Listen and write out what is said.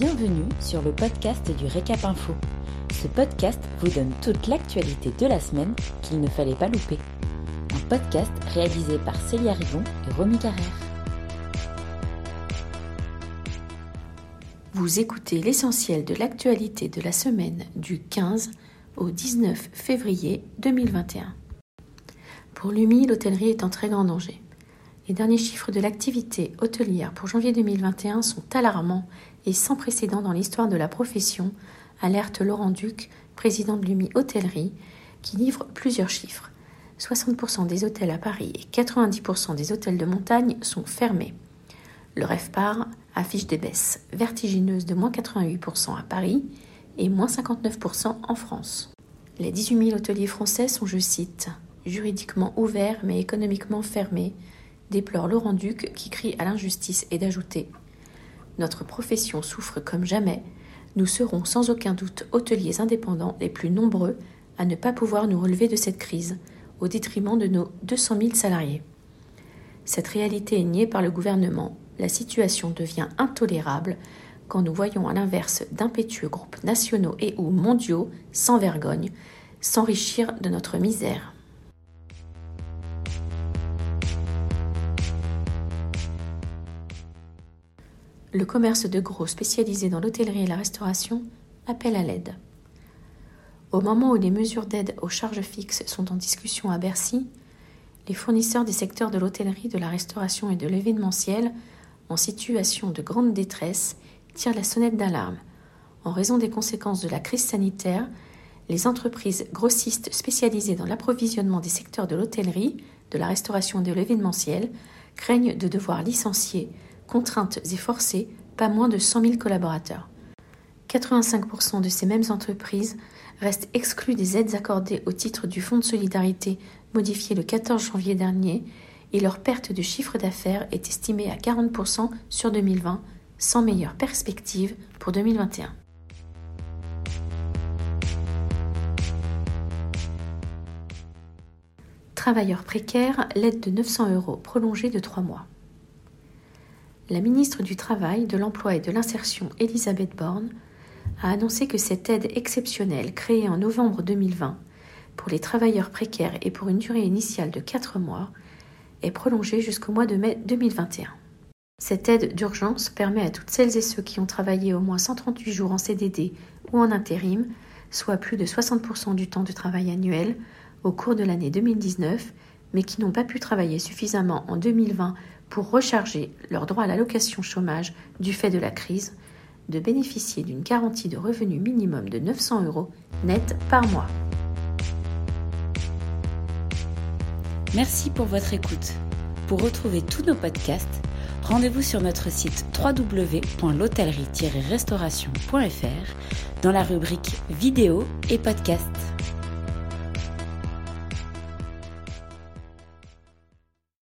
Bienvenue sur le podcast du Récap Info. Ce podcast vous donne toute l'actualité de la semaine qu'il ne fallait pas louper. Un podcast réalisé par Célia Rivon et Romy Carrère. Vous écoutez l'essentiel de l'actualité de la semaine du 15 au 19 février 2021. Pour l'UMI, l'hôtellerie est en très grand danger. Les derniers chiffres de l'activité hôtelière pour janvier 2021 sont alarmants et sans précédent dans l'histoire de la profession, alerte Laurent Duc, président de l'UMI Hôtellerie, qui livre plusieurs chiffres. 60% des hôtels à Paris et 90% des hôtels de montagne sont fermés. Le REFPAR affiche des baisses vertigineuses de moins 88% à Paris et moins 59% en France. Les 18 000 hôteliers français sont, je cite, juridiquement ouverts mais économiquement fermés, déplore Laurent Duc qui crie à l'injustice et d'ajouter Notre profession souffre comme jamais. Nous serons sans aucun doute hôteliers indépendants les plus nombreux à ne pas pouvoir nous relever de cette crise, au détriment de nos 200 000 salariés. Cette réalité est niée par le gouvernement. La situation devient intolérable quand nous voyons à l'inverse d'impétueux groupes nationaux et ou mondiaux sans vergogne s'enrichir de notre misère. Le commerce de gros spécialisé dans l'hôtellerie et la restauration appelle à l'aide. Au moment où les mesures d'aide aux charges fixes sont en discussion à Bercy, les fournisseurs des secteurs de l'hôtellerie, de la restauration et de l'événementiel, en situation de grande détresse, tirent la sonnette d'alarme. En raison des conséquences de la crise sanitaire, les entreprises grossistes spécialisées dans l'approvisionnement des secteurs de l'hôtellerie, de la restauration et de l'événementiel craignent de devoir licencier contraintes et forcées, pas moins de 100 000 collaborateurs. 85% de ces mêmes entreprises restent exclues des aides accordées au titre du Fonds de solidarité modifié le 14 janvier dernier et leur perte de chiffre d'affaires est estimée à 40% sur 2020, sans meilleure perspective pour 2021. Travailleurs précaires, l'aide de 900 euros prolongée de 3 mois la ministre du Travail, de l'Emploi et de l'Insertion, Elisabeth Borne, a annoncé que cette aide exceptionnelle créée en novembre 2020 pour les travailleurs précaires et pour une durée initiale de 4 mois est prolongée jusqu'au mois de mai 2021. Cette aide d'urgence permet à toutes celles et ceux qui ont travaillé au moins 138 jours en CDD ou en intérim, soit plus de 60% du temps de travail annuel, au cours de l'année 2019, mais qui n'ont pas pu travailler suffisamment en 2020 pour recharger leur droit à l'allocation chômage du fait de la crise, de bénéficier d'une garantie de revenu minimum de 900 euros net par mois. Merci pour votre écoute. Pour retrouver tous nos podcasts, rendez-vous sur notre site www.l'hôtellerie-restauration.fr dans la rubrique vidéo et podcasts.